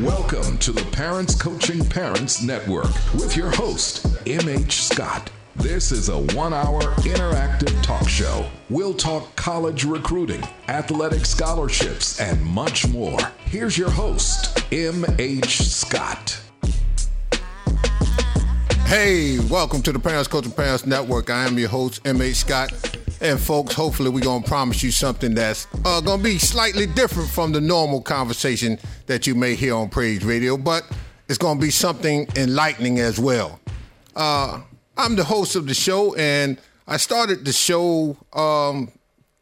Welcome to the Parents Coaching Parents Network with your host, M.H. Scott. This is a one hour interactive talk show. We'll talk college recruiting, athletic scholarships, and much more. Here's your host, M.H. Scott. Hey, welcome to the Parents Coaching Parents Network. I am your host, M.H. Scott. And folks, hopefully we're to promise you something that's uh, to be slightly different from the normal conversation that you may hear on Praise Radio, but it's to be something enlightening as well. Uh, I'm the host of the show, and I started the show um,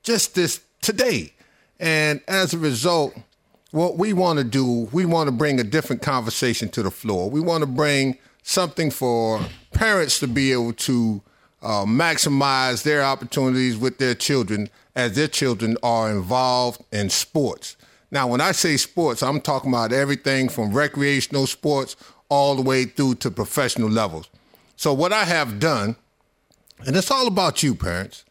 just this today. And as a result, what we want to do, we want to bring a different conversation to the floor. We want to bring something for parents to be able to uh, maximize their opportunities with their children as their children are involved in sports. Now, when I say sports, I'm talking about everything from recreational sports all the way through to professional levels. So, what I have done, and it's all about you, parents,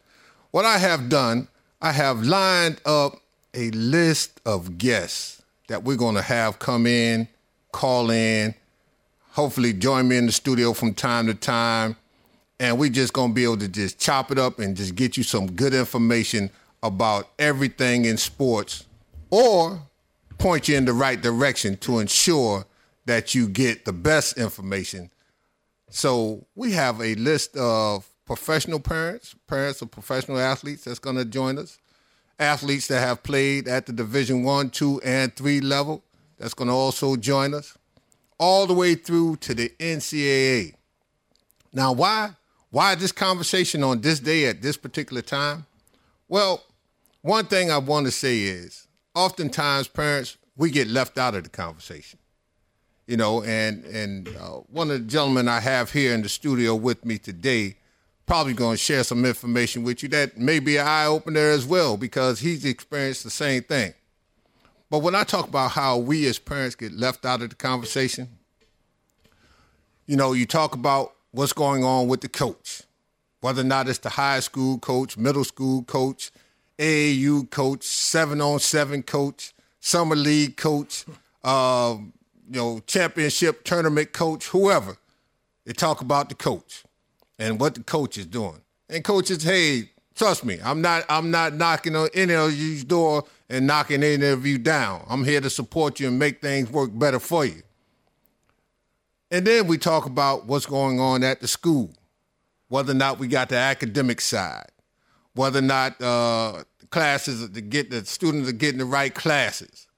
what I have done, I have lined up a list of guests that we're going to have come in, call in, hopefully join me in the studio from time to time and we're just gonna be able to just chop it up and just get you some good information about everything in sports or point you in the right direction to ensure that you get the best information. So we have a list of professional parents, parents of professional athletes that's gonna join us, athletes that have played at the division one, two, and three level that's gonna also join us, all the way through to the NCAA. Now, why why this conversation on this day at this particular time? Well, one thing I want to say is oftentimes parents, we get left out of the conversation. You know, and and uh, one of the gentlemen I have here in the studio with me today probably going to share some information with you that may be an eye opener as well because he's experienced the same thing. But when I talk about how we as parents get left out of the conversation, you know, you talk about what's going on with the coach, whether or not it's the high school coach, middle school coach, AAU coach, seven on seven coach, summer league coach, uh, you know, championship tournament coach, whoever. They talk about the coach and what the coach is doing. And coaches, hey, trust me, I'm not I'm not knocking on any of you's door and knocking any of you down. I'm here to support you and make things work better for you. And then we talk about what's going on at the school, whether or not we got the academic side, whether or not uh, classes to get the students are getting the right classes.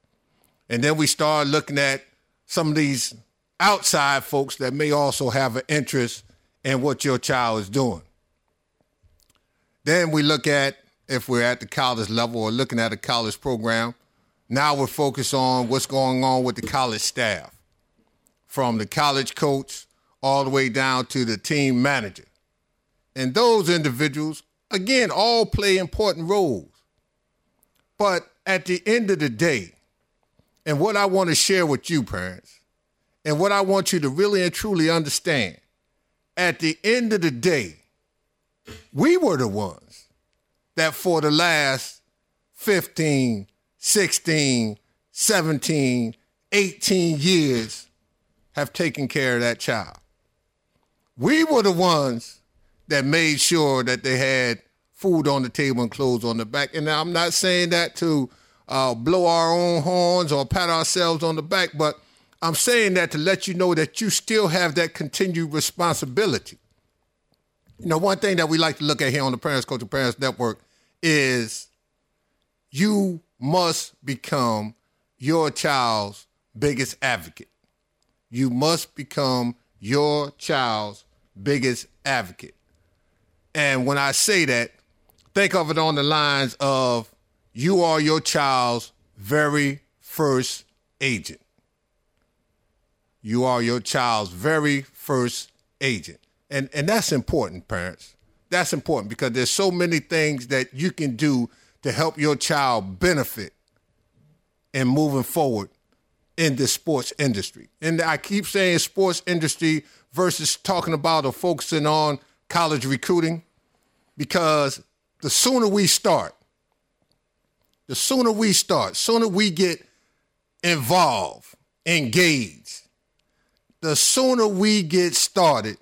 And then we start looking at some of these outside folks that may also have an interest in what your child is doing. Then we look at if we're at the college level or looking at a college program. Now we're focused on what's going on with the college staff from the college coach all the way down to the team manager. And those individuals, again, all play important roles. But at the end of the day, and what I want to share with you, parents, and what I want you to really and truly understand, at the end of the day, we were the ones that for the last 15, 16, 17, 18 years have taken care of that child. We were the ones that made sure that they had food on the table and clothes on the back. And I'm not saying that to uh, blow our own horns or pat ourselves on the back, but I'm saying that to let you know that you still have that continued responsibility. You know, one thing that we like to look at here on the Parents Coaching Parents Network is you must become your child's biggest advocate you must become your child's biggest advocate. And when I say that, think of it on the lines of you are your child's very first agent. You are your child's very first agent. And and that's important, parents. That's important because there's so many things that you can do to help your child benefit in moving forward in the sports industry. And I keep saying sports industry versus talking about or focusing on college recruiting because the sooner we start, the sooner we start, sooner we get involved engaged. The sooner we get started,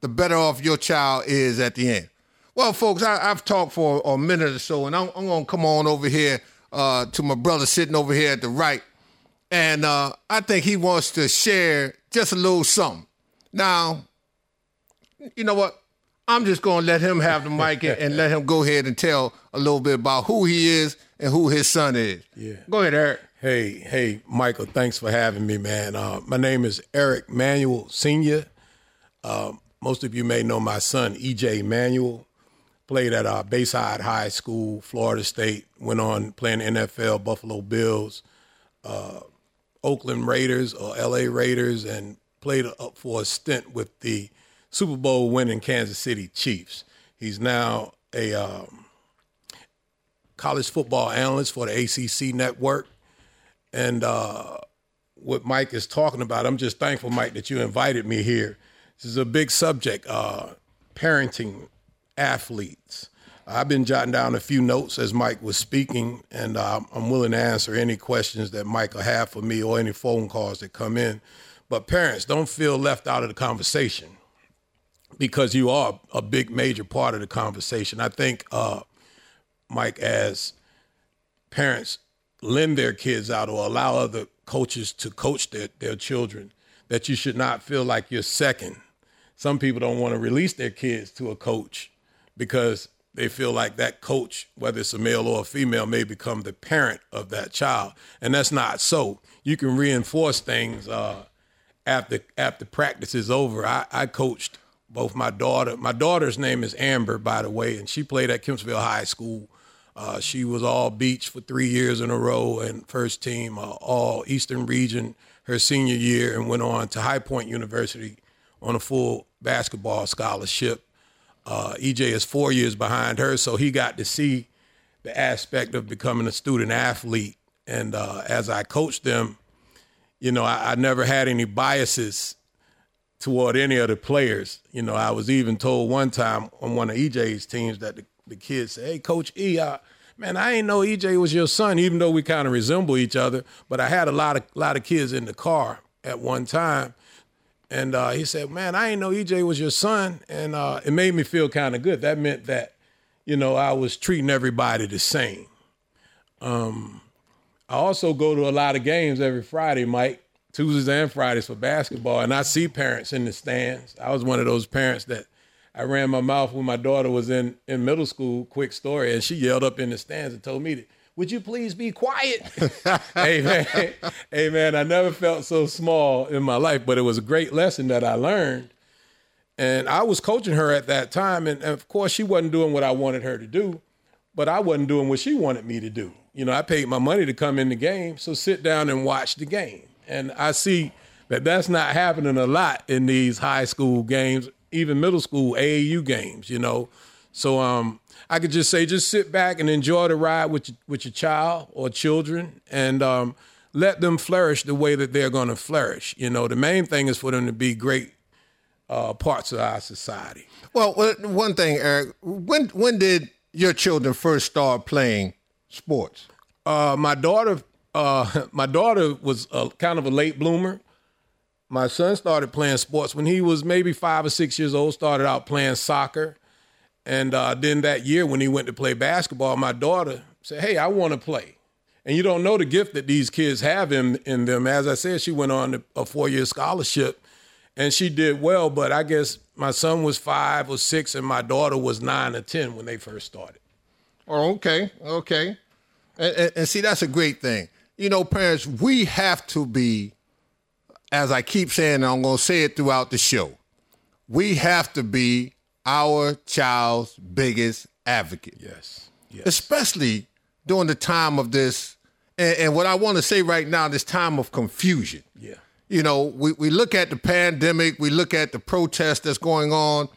the better off your child is at the end. Well, folks, I, have talked for a minute or so, and I'm, I'm going to come on over here uh, to my brother sitting over here at the right. And uh, I think he wants to share just a little something. Now, you know what? I'm just going to let him have the mic and, and, let him go ahead and tell a little bit about who he is and who his son is. Yeah. Go ahead, Eric. Hey, hey, Michael, thanks for having me, man. Uh, my name is Eric Manuel Sr. Uh, most of you may know my son, EJ Manuel. Played at uh, Bayside High School, Florida State. Went on playing NFL, Buffalo Bills, uh, Oakland Raiders or LA Raiders, and played up for a stint with the Super Bowl winning Kansas City Chiefs. He's now a um, college football analyst for the ACC network. And uh, what Mike is talking about, I'm just thankful, Mike, that you invited me here. This is a big subject uh, parenting athletes. I've been jotting down a few notes as Mike was speaking, and uh, I'm willing to answer any questions that Mike will have for me or any phone calls that come in. But parents, don't feel left out of the conversation because you are a big major part of the conversation. I think, uh, Mike, as parents lend their kids out or allow other coaches to coach their, their children, that you should not feel like you're second. Some people don't want to release their kids to a coach because they feel like that coach, whether it's a male or a female, may become the parent of that child, and that's not so. You can reinforce things uh, after after practice is over. I, I coached both my daughter. My daughter's name is Amber, by the way, and she played at Kempsville High School. Uh, she was all beach for three years in a row and first team uh, all Eastern region her senior year and went on to High Point University on a full basketball scholarship. Uh, EJ is four years behind her, so he got to see the aspect of becoming a student athlete. And uh, as I coached them, you know, I, I never had any biases toward any of the players. You know, I was even told one time on one of EJ's teams that the, the kids said, "Hey, Coach E, I, man, I ain't know EJ was your son, even though we kind of resemble each other. But I had a lot of lot of kids in the car at one time." And uh, he said, "Man, I ain't know EJ was your son," and uh, it made me feel kind of good. That meant that, you know, I was treating everybody the same. Um, I also go to a lot of games every Friday, Mike, Tuesdays and Fridays for basketball, and I see parents in the stands. I was one of those parents that I ran my mouth when my daughter was in, in middle school. Quick story, and she yelled up in the stands and told me to, "Would you please be quiet?" hey man, hey man, I never felt so small in my life, but it was a great lesson that I learned. And I was coaching her at that time, and, and of course she wasn't doing what I wanted her to do, but I wasn't doing what she wanted me to do. You know, I paid my money to come in the game, so sit down and watch the game. And I see that that's not happening a lot in these high school games, even middle school AAU games, you know. So um, I could just say, just sit back and enjoy the ride with your, with your child or children, and um, let them flourish the way that they're going to flourish. You know, the main thing is for them to be great uh, parts of our society. Well, one thing, Eric, when when did your children first start playing sports? Uh, my daughter uh, my daughter was a, kind of a late bloomer. My son started playing sports when he was maybe five or six years old. Started out playing soccer, and uh, then that year when he went to play basketball, my daughter said, "Hey, I want to play." And you don't know the gift that these kids have in in them. As I said, she went on a four year scholarship, and she did well. But I guess my son was five or six, and my daughter was nine or ten when they first started. Oh, okay, okay. And, and, and see, that's a great thing you know, parents, we have to be, as I keep saying, and I'm going to say it throughout the show, we have to be our child's biggest advocate. Yes. yes. Especially during the time of this, and, and what I want to say right now, this time of confusion. Yeah. You know, we, we look at the pandemic, we look at the protest that's going on,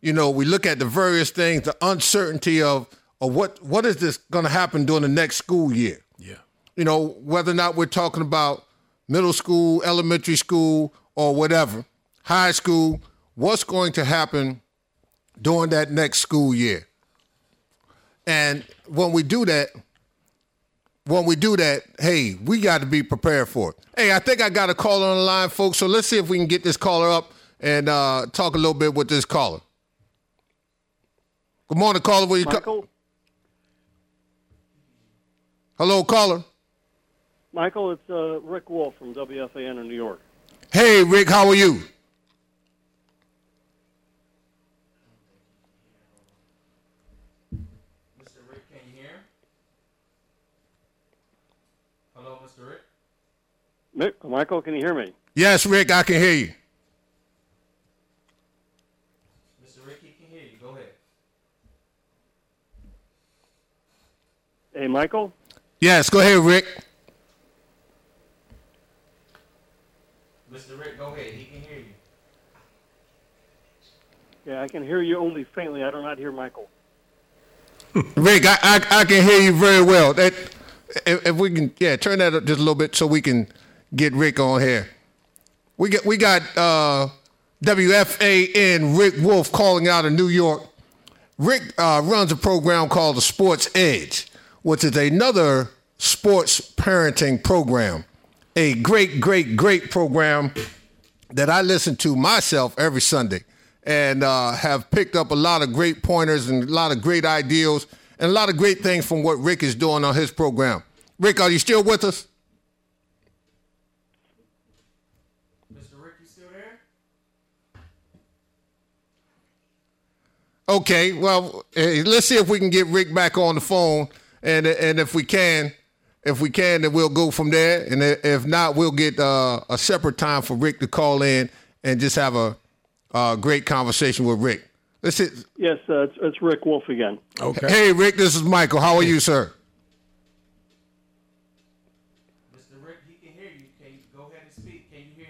you know, we look at the various things, the uncertainty of, of what what is this going to happen during the next school year Yeah. you know, whether or not we're talking about middle school, elementary school, or whatever, high school, what's going to happen during that next school year. And when we do that, when we do that, hey, we got to be prepared for it. Hey, I think I got a caller on the line, folks. So let's see if we can get this caller up and uh, talk a little bit with this caller. Good morning, caller. Where you Michael? Hello, caller. Michael, it's uh, Rick Wolff from WFAN in New York. Hey, Rick, how are you? Mr. Rick, can you hear? Hello, Mr. Rick. Mi- Michael, can you hear me? Yes, Rick, I can hear you. Mr. Rick, he can hear you. Go ahead. Hey, Michael? Yes, go ahead, Rick. Mr. Rick, go ahead. He can hear you. Yeah, I can hear you only faintly. I do not hear Michael. Rick, I, I, I can hear you very well. That if, if we can, yeah, turn that up just a little bit so we can get Rick on here. We got we got uh, WFAN Rick Wolff calling out of New York. Rick uh, runs a program called the Sports Edge, which is another sports parenting program. A great, great, great program that I listen to myself every Sunday and uh, have picked up a lot of great pointers and a lot of great ideals and a lot of great things from what Rick is doing on his program. Rick, are you still with us? Mr. Rick, you still there? Okay, well, eh, let's see if we can get Rick back on the phone, and and if we can, if we can, then we'll go from there, and if not, we'll get uh, a separate time for Rick to call in and just have a, uh great conversation with Rick. Let's see. Yes, uh, it's, it's Rick Wolff again. Okay. Hey, Rick, this is Michael. How are you, sir? Mr. Rick, he can hear you. Can you go ahead and speak? Can you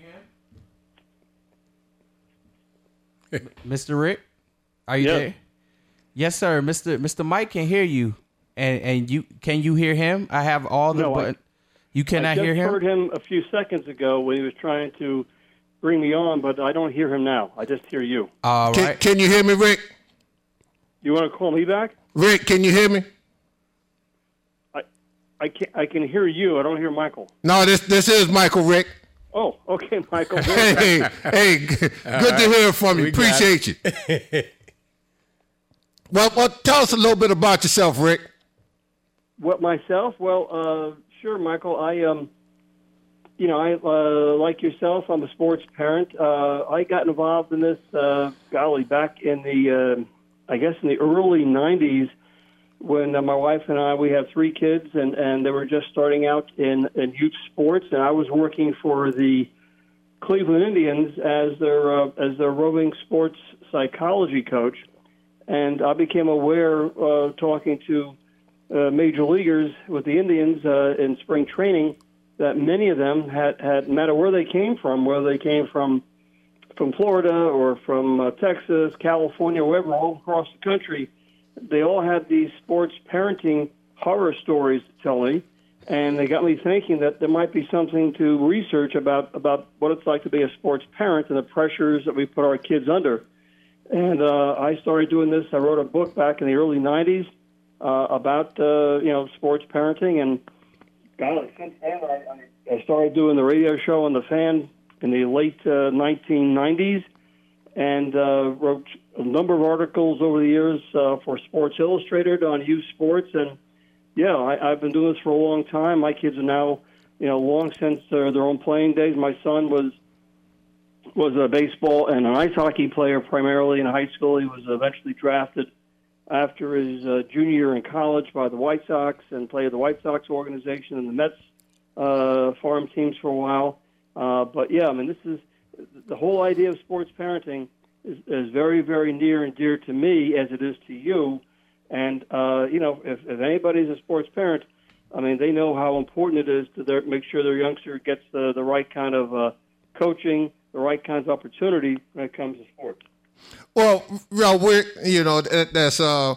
hear him? Mr. Rick, are you Yes. there? Yes, sir. Mr. Mr. Mike can hear you, and and you can you hear him? I have all the No, I- button. You I cannot just hear him. heard him a few seconds ago when he was trying to bring me on, but I don't hear him now. I just hear you. All Can, right. can you hear me, Rick? You want to call me back? Rick, can you hear me? I, I can I can hear you. I don't hear Michael. No, this this is Michael, Rick. Oh, okay, Michael. Hey, hey, g- good to hear from you. We Appreciate you. well, well, tell us a little bit about yourself, Rick. What myself? Well, uh, sure, Michael. I um, you know, I uh, like yourself. I'm a sports parent. Uh, I got involved in this, uh, golly, back in the, uh, I guess, in the early '90s when uh, my wife and I we have three kids, and and they were just starting out in in youth sports, and I was working for the Cleveland Indians as their uh, as their roving sports psychology coach, and I became aware uh, talking to uh, major leaguers with the Indians uh, in spring training that many of them had had no matter where they came from, whether they came from from Florida or from uh, Texas, California, wherever, all across the country, they all had these sports parenting horror stories to tell me, and they got me thinking that there might be something to research about about what it's like to be a sports parent and the pressures that we put our kids under. And uh, I started doing this. I wrote a book back in the early '90s uh, about uh, you know sports parenting, and God, since then I, I- I started doing the radio show on the fan in the late uh, 1990s, and uh, wrote a number of articles over the years uh, for Sports Illustrated on youth sports, and yeah, I, I've been doing this for a long time. My kids are now, you know, long since their, their own playing days. My son was was a baseball and an ice hockey player primarily in high school. He was eventually drafted after his uh, junior year in college by the White Sox and played the White Sox organization and the Mets uh, farm teams for a while. Uh, but yeah, I mean, this is the whole idea of sports parenting is, is very, very near and dear to me as it is to you. And uh, you know, if, if anybody's a sports parent, I mean, they know how important it is to their, make sure their youngster gets the, the right kind of uh, coaching, the right kinds of opportunity when it comes to sports. Well, well, we're you know that, that's uh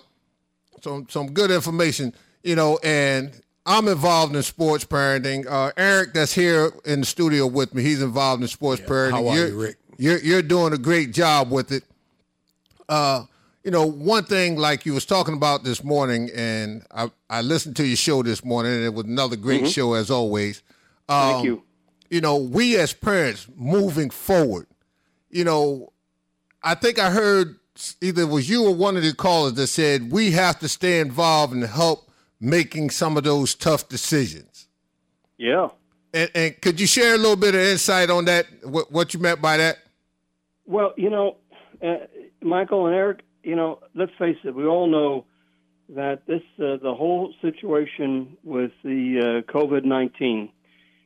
some some good information, you know, and I'm involved in sports parenting. Uh, Eric, that's here in the studio with me, he's involved in sports parenting. How are you're, you, Rick? You're you're doing a great job with it. Uh, you know, one thing like you was talking about this morning, and I, I listened to your show this morning, and it was another great mm-hmm. show as always. Um, Thank you. You know, we as parents moving forward, you know, I think I heard either it was you or one of the callers that said we have to stay involved and help making some of those tough decisions. Yeah. And, and could you share a little bit of insight on that? What, what you meant by that? Well, you know, uh, Michael and Eric, you know, let's face it, we all know that this uh, the whole situation with the uh, COVID nineteen,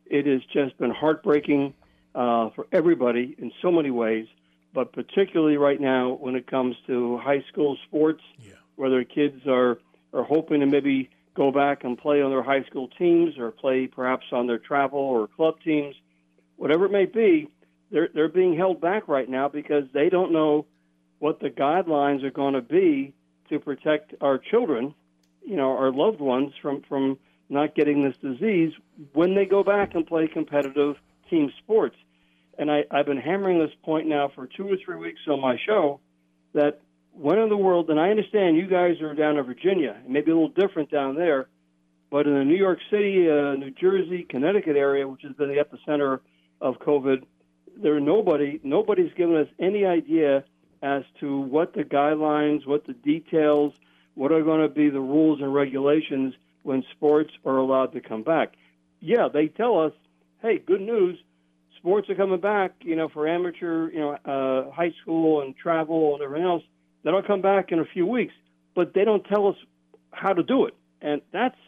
it has just been heartbreaking uh, for everybody in so many ways, but particularly right now when it comes to high school sports, yeah. where their kids are are hoping to maybe go back and play on their high school teams or play perhaps on their travel or club teams, whatever it may be. They're they're being held back right now because they don't know what the guidelines are going to be to protect our children, you know, our loved ones from from not getting this disease when they go back and play competitive team sports. And I, I've been hammering this point now for two or three weeks on my show that when in the world, and I understand you guys are down in Virginia, it may be a little different down there, but in the New York City, uh, New Jersey, Connecticut area, which has been the epicenter of COVID, there nobody nobody's given us any idea as to what the guidelines, what the details, what are going to be the rules and regulations when sports are allowed to come back. Yeah, they tell us, hey, good news, sports are coming back, you know, for amateur, you know, uh, high school and travel and everything else. That'll come back in a few weeks, but they don't tell us how to do it, and that's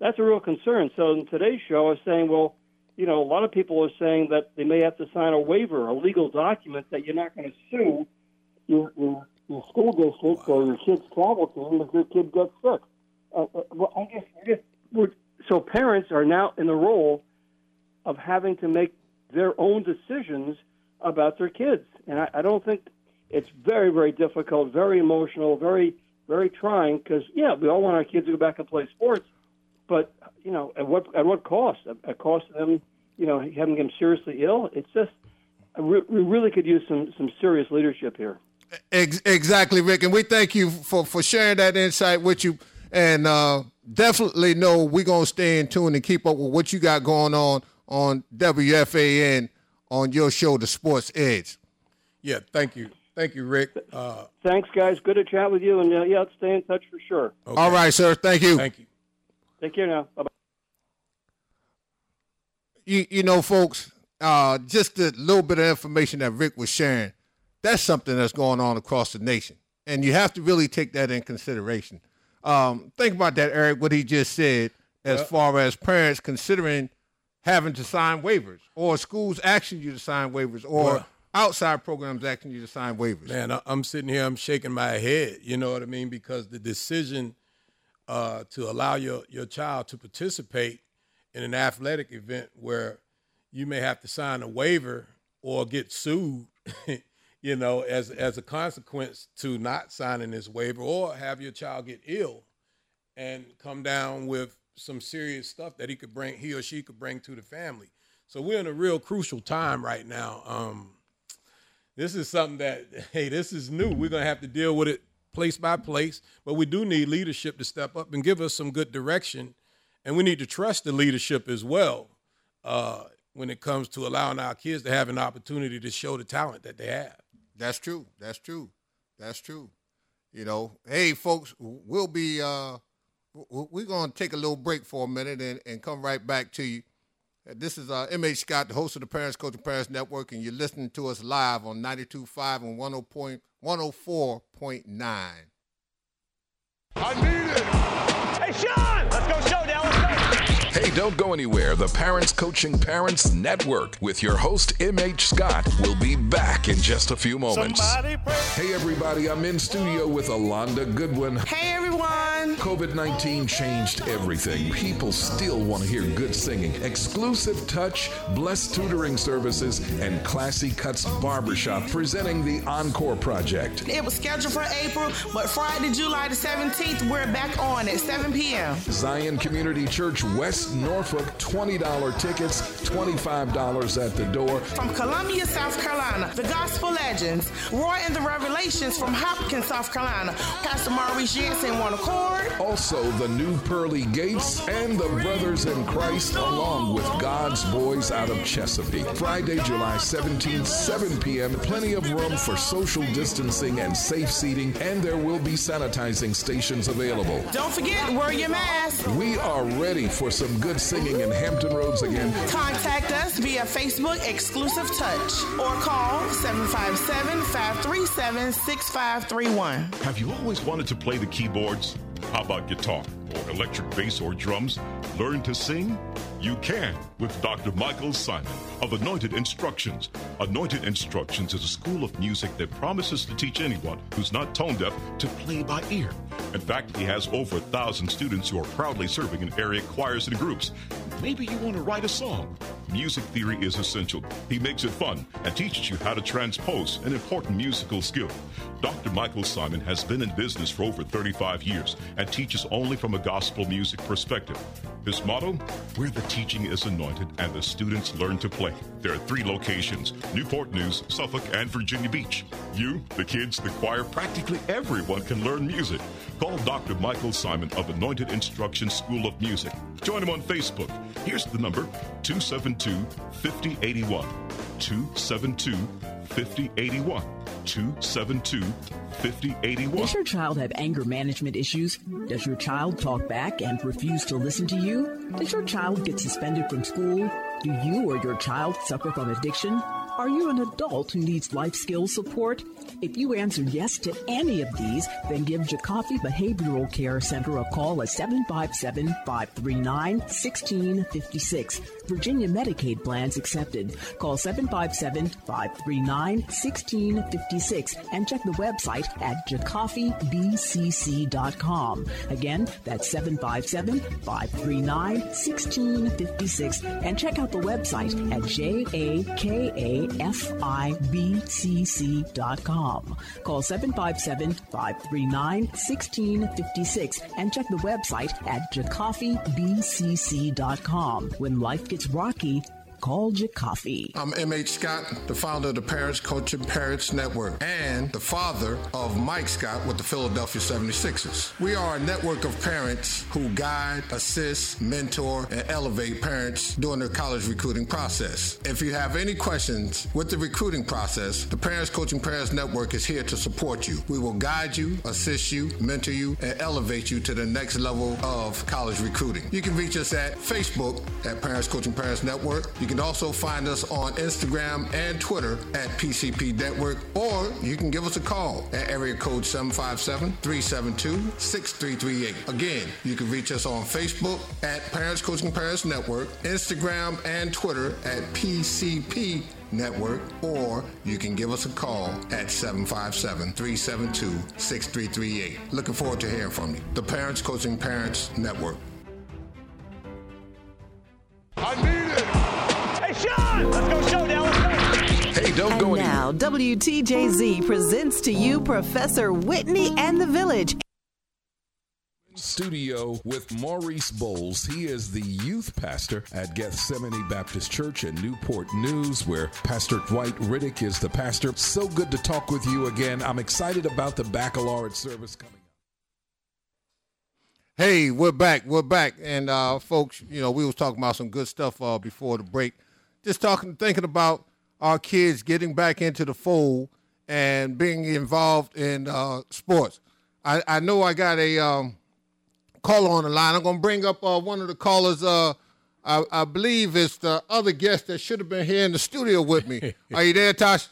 that's a real concern. So in today's show, I was saying, well, you know, a lot of people are saying that they may have to sign a waiver, a legal document that you're not going to sue your, your, your school district or your kid's travel team if your kid gets sick. Uh, uh, well, I guess, I guess we're, so parents are now in the role of having to make their own decisions about their kids, and I, I don't think it's very, very difficult, very emotional, very, very trying. Because yeah, we all want our kids to go back and play sports, but you know, at what at what cost? At, cost of them, you know, having them seriously ill. It's just we really could use some some serious leadership here. Exactly, Rick, and we thank you for for sharing that insight with you, and uh, definitely know we're gonna stay in tune and keep up with what you got going on on WFAN on your show, The Sports Edge. Yeah, thank you. Thank you, Rick. Uh, Thanks, guys. Good to chat with you, and uh, yeah, stay in touch for sure. Okay. All right, sir. Thank you. Thank you. Take care now. Bye bye. You, you know, folks, uh, just a little bit of information that Rick was sharing that's something that's going on across the nation. And you have to really take that in consideration. Um, think about that, Eric, what he just said, as far as parents considering having to sign waivers or schools asking you to sign waivers or outside programs asking you to sign waivers. Man, I'm sitting here, I'm shaking my head, you know what I mean? Because the decision uh, to allow your, your child to participate in an athletic event where you may have to sign a waiver or get sued you know, as as a consequence to not signing this waiver or have your child get ill and come down with some serious stuff that he could bring he or she could bring to the family. So we're in a real crucial time right now. Um, this is something that hey, this is new. We're gonna have to deal with it place by place, but we do need leadership to step up and give us some good direction, and we need to trust the leadership as well uh, when it comes to allowing our kids to have an opportunity to show the talent that they have. That's true. That's true. That's true. You know, hey, folks, we'll be, uh, we're going to take a little break for a minute and, and come right back to you. This is uh, M.H. Scott, the host of the Parents Coaching Parents Network, and you're listening to us live on 92.5 and 104.9. I need it! Hey, Sean! Let's go, Showdown! Hey, don't go anywhere. The Parents Coaching Parents Network with your host, M.H. Scott, will be back in just a few moments. Hey, everybody, I'm in studio with Alonda Goodwin. Hey, everyone. COVID 19 changed everything. People still want to hear good singing. Exclusive touch, blessed tutoring services, and Classy Cuts Barbershop presenting the Encore Project. It was scheduled for April, but Friday, July the 17th, we're back on at 7 p.m. Zion Community Church, West Norfolk, $20 tickets, $25 at the door. From Columbia, South Carolina, the Gospel Legends, Roy and the Revelations from Hopkins, South Carolina, Pastor Maurice Jensen, one accord. Also, the new Pearly Gates and the Brothers in Christ, along with God's Boys out of Chesapeake. Friday, July 17th, 7 p.m. Plenty of room for social distancing and safe seating, and there will be sanitizing stations available. Don't forget, wear your mask. We are ready for some good singing in Hampton Roads again. Contact us via Facebook Exclusive Touch or call 757 537 6531. Have you always wanted to play the keyboards? How about guitar electric bass or drums? Learn to sing? You can with Dr. Michael Simon of Anointed Instructions. Anointed Instructions is a school of music that promises to teach anyone who's not tone deaf to play by ear. In fact, he has over a thousand students who are proudly serving in area choirs and groups. Maybe you want to write a song. Music theory is essential. He makes it fun and teaches you how to transpose an important musical skill. Dr. Michael Simon has been in business for over 35 years and teaches only from a gospel music perspective. His motto, where the teaching is anointed and the students learn to play. There are three locations Newport News, Suffolk, and Virginia Beach. You, the kids, the choir, practically everyone can learn music. Call Dr. Michael Simon of Anointed Instruction School of Music. Join him on Facebook. Here's the number 272 5081. 272 5081. 272 5081. Does your child have anger management issues? Does your child talk back and refuse to listen to you? Does your child get suspended from school? Do you or your child suffer from addiction? Are you an adult who needs life skills support? If you answer yes to any of these, then give Jacoffi Behavioral Care Center a call at 757 539 1656. Virginia Medicaid plans accepted. Call 757 539 1656 and check the website at jacoffibcc.com. Again, that's 757 539 1656 and check out the website at jacoffibcc.com. Call 757 539 1656 and check the website at jacoffibcc.com. When life gets rocky, call Coffee. I'm MH Scott, the founder of the Parents Coaching Parents Network and the father of Mike Scott with the Philadelphia 76ers. We are a network of parents who guide, assist, mentor, and elevate parents during their college recruiting process. If you have any questions with the recruiting process, the Parents Coaching Parents Network is here to support you. We will guide you, assist you, mentor you, and elevate you to the next level of college recruiting. You can reach us at Facebook at Parents Coaching Parents Network. You can also find us on Instagram and Twitter at PCP Network, or you can give us a call at area code 757-372-6338. Again, you can reach us on Facebook at Parents Coaching Parents Network, Instagram and Twitter at PCP Network, or you can give us a call at 757-372-6338. Looking forward to hearing from you. The Parents Coaching Parents Network. I need it. Hey, Sean, let's go show Dallas. Hey, don't and go now, WTJZ presents to you Professor Whitney and the Village. studio with Maurice Bowles. He is the youth pastor at Gethsemane Baptist Church in Newport News, where Pastor Dwight Riddick is the pastor. So good to talk with you again. I'm excited about the baccalaureate service coming up. Hey, we're back. We're back, and uh, folks, you know, we was talking about some good stuff uh, before the break. Just talking, thinking about our kids getting back into the fold and being involved in uh, sports. I, I know I got a um, caller on the line. I'm going to bring up uh, one of the callers. Uh, I, I believe it's the other guest that should have been here in the studio with me. Are you there, Tosh?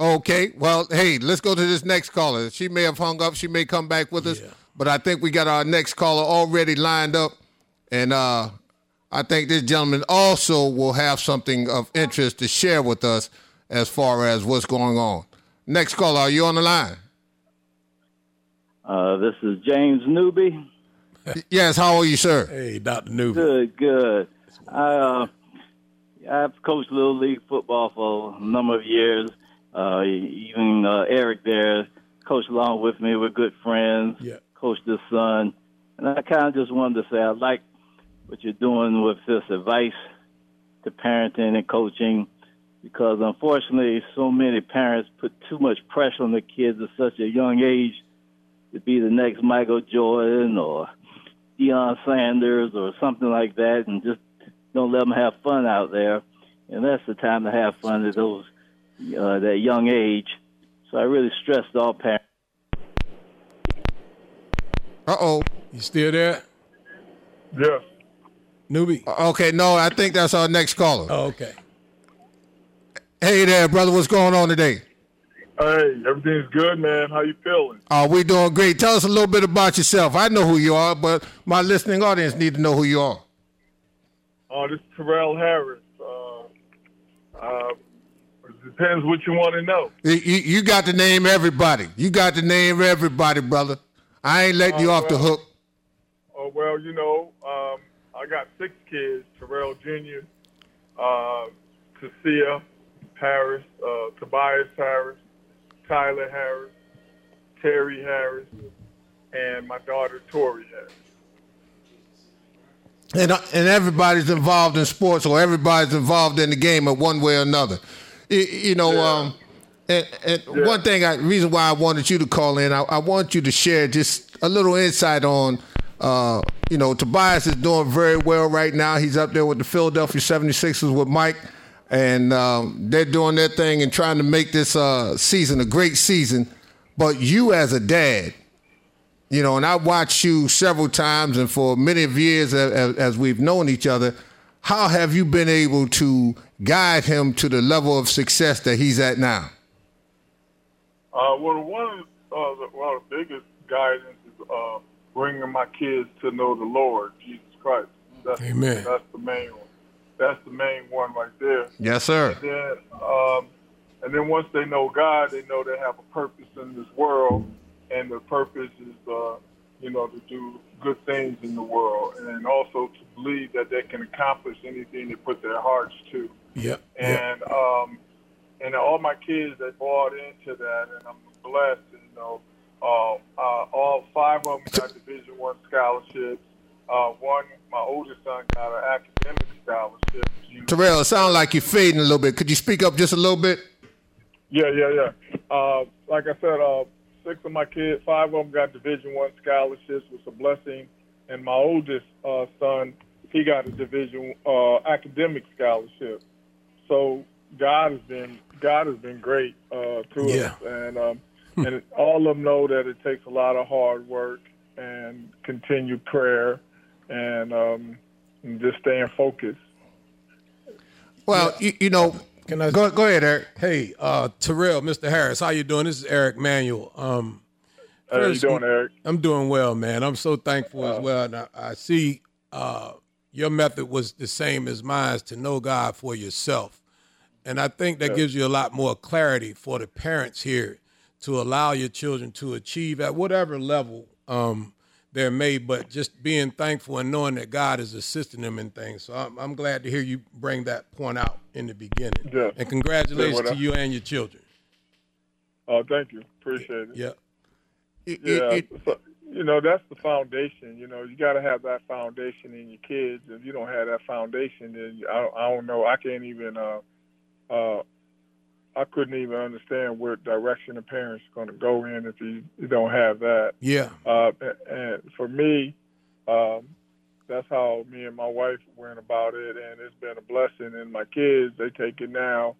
Okay, well, hey, let's go to this next caller. She may have hung up. She may come back with us, but I think we got our next caller already lined up, and uh, I think this gentleman also will have something of interest to share with us as far as what's going on. Next caller, are you on the line? Uh, this is James Newby. Yes, how are you, sir? Hey, Dr. Newby. Good, good. I, uh, I've coached Little League football for a number of years. Uh, even uh, Eric there coached along with me. We're good friends. Yeah. Coached his son. And I kind of just wanted to say I like what you're doing with this advice to parenting and coaching because unfortunately so many parents put too much pressure on their kids at such a young age to be the next Michael Jordan or Deion Sanders or something like that and just don't let them have fun out there. And that's the time to have fun at those uh, that young age. So I really stress to all parents. Uh oh. You still there? Yes. Newby. Okay, no, I think that's our next caller. Oh, okay. Hey there, brother. What's going on today? Hey, everything's good, man. How you feeling? Uh, we doing great. Tell us a little bit about yourself. I know who you are, but my listening audience need to know who you are. Oh, this is Torrel Harris. Uh, uh, it depends what you want to know. You, you, you got to name everybody. You got to name everybody, brother. I ain't letting you Oh, off the hook. Oh well, you know, um, I got six kids: Torrel Jr., uh, Cassia Harris, uh, Tobias Harris, Tyler Harris, Terry Harris, and my daughter Tori Harris. And, uh, and everybody's involved in sports or everybody's involved in the game in one way or another. You, you know, um, and, and one thing, I, reason why I wanted you to call in, I, I want you to share just a little insight on, uh, you know, Tobias is doing very well right now. He's up there with the Philadelphia 76ers with Mike, and um, they're doing their thing and trying to make this uh, season a great season. But you, as a dad, you know, and I watched you several times, and for many of years as, as we've known each other, how have you been able to guide him to the level of success that he's at now? Uh, well, one of uh, the, of the biggest guidance is uh, bringing my kids to know the Lord Jesus Christ. That's, Amen. That's the main one. That's the main one right there. Yes, sir. And then, um, and then once they know God, they know they have a purpose in this world, and the purpose is, uh, you know, to do good things in the world, and also to believe that they can accomplish anything they put their hearts to. Yep. And um, and all my kids they bought into that, and I'm blessed. You know, uh, uh, all five of them got Division One scholarships. Uh, one, my oldest son got an academic scholarship. You Torrel, it sounds like you're fading a little bit. Could you speak up just a little bit? Yeah, yeah, yeah. Uh, like I said, uh, six of my kids, five of them got Division One scholarships, was a blessing. And my oldest uh, son, he got a Division uh, academic scholarship. So God has been God has been great uh, to Yeah. us, and um, and all of them know that it takes a lot of hard work and continued prayer, and, um, and just staying focused. Well, you, you know, Can I go, go ahead, Eric. Hey, uh, Torrel, Mr. Harris, how you doing? This is Eric Manuel. Um, How you doing, Eric? I'm doing well, man. I'm so thankful as well. And I, I see uh, your method was the same as mine to know God for yourself. And I think that Yeah. gives you a lot more clarity for the parents here to allow your children to achieve at whatever level um, they're made, but just being thankful and knowing that God is assisting them in things. So I'm, I'm glad to hear you bring that point out in the beginning. Yeah. And congratulations Yeah, to you and your children. Oh, thank you. Appreciate it. Yeah. Yeah, so, you know that's the foundation. You know, you got to have that foundation in your kids. If you don't have that foundation, then I, I don't know. I can't even. Uh, uh, I couldn't even understand where direction the parents are going to go in if you, you don't have that. Yeah. Uh, and for me, um, that's how me and my wife went about it, and it's been a blessing. And my kids, they take it now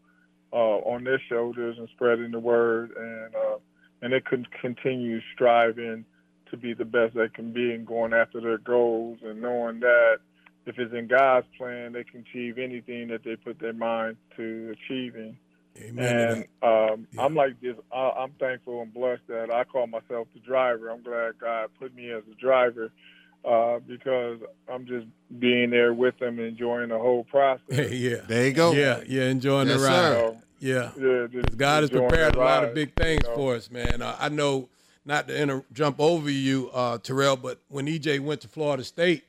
uh, on their shoulders and spreading the word, and uh, and they can continue striving to be the best they can be and going after their goals, and knowing that if it's in God's plan, they can achieve anything that they put their mind to achieving. Amen. And um, I'm like this. I, I'm thankful and blessed that I call myself the driver. I'm glad God put me as a driver uh, because I'm just being there with them, enjoying the whole process. yeah. There you go. Yeah, yeah, enjoying Yes, the ride. sir. Yeah. Yeah, just God has enjoying prepared the a lot of big things you know. for us, man. Uh, I know not to inter- jump over you, uh, Torrel, but when EJ went to Florida State,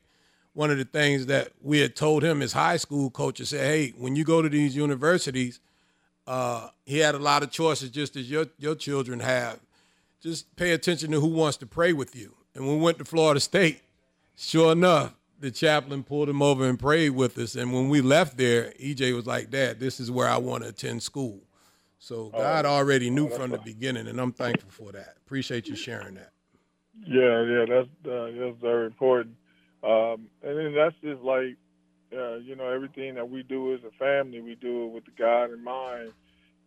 one of the things that we had told him as high school coaches said, hey, when you go to these universities, uh, he had a lot of choices just as your, your children have. Just pay attention to who wants to pray with you. And when we went to Florida State, sure enough, the chaplain pulled him over and prayed with us. And when we left there, EJ was like, Dad, this is where I want to attend school. So God already knew from the beginning, and I'm thankful for that. Appreciate you sharing that. Yeah, yeah, that's uh, that's very important. Um, and then that's just like, uh, you know, everything that we do as a family, we do it with God in mind.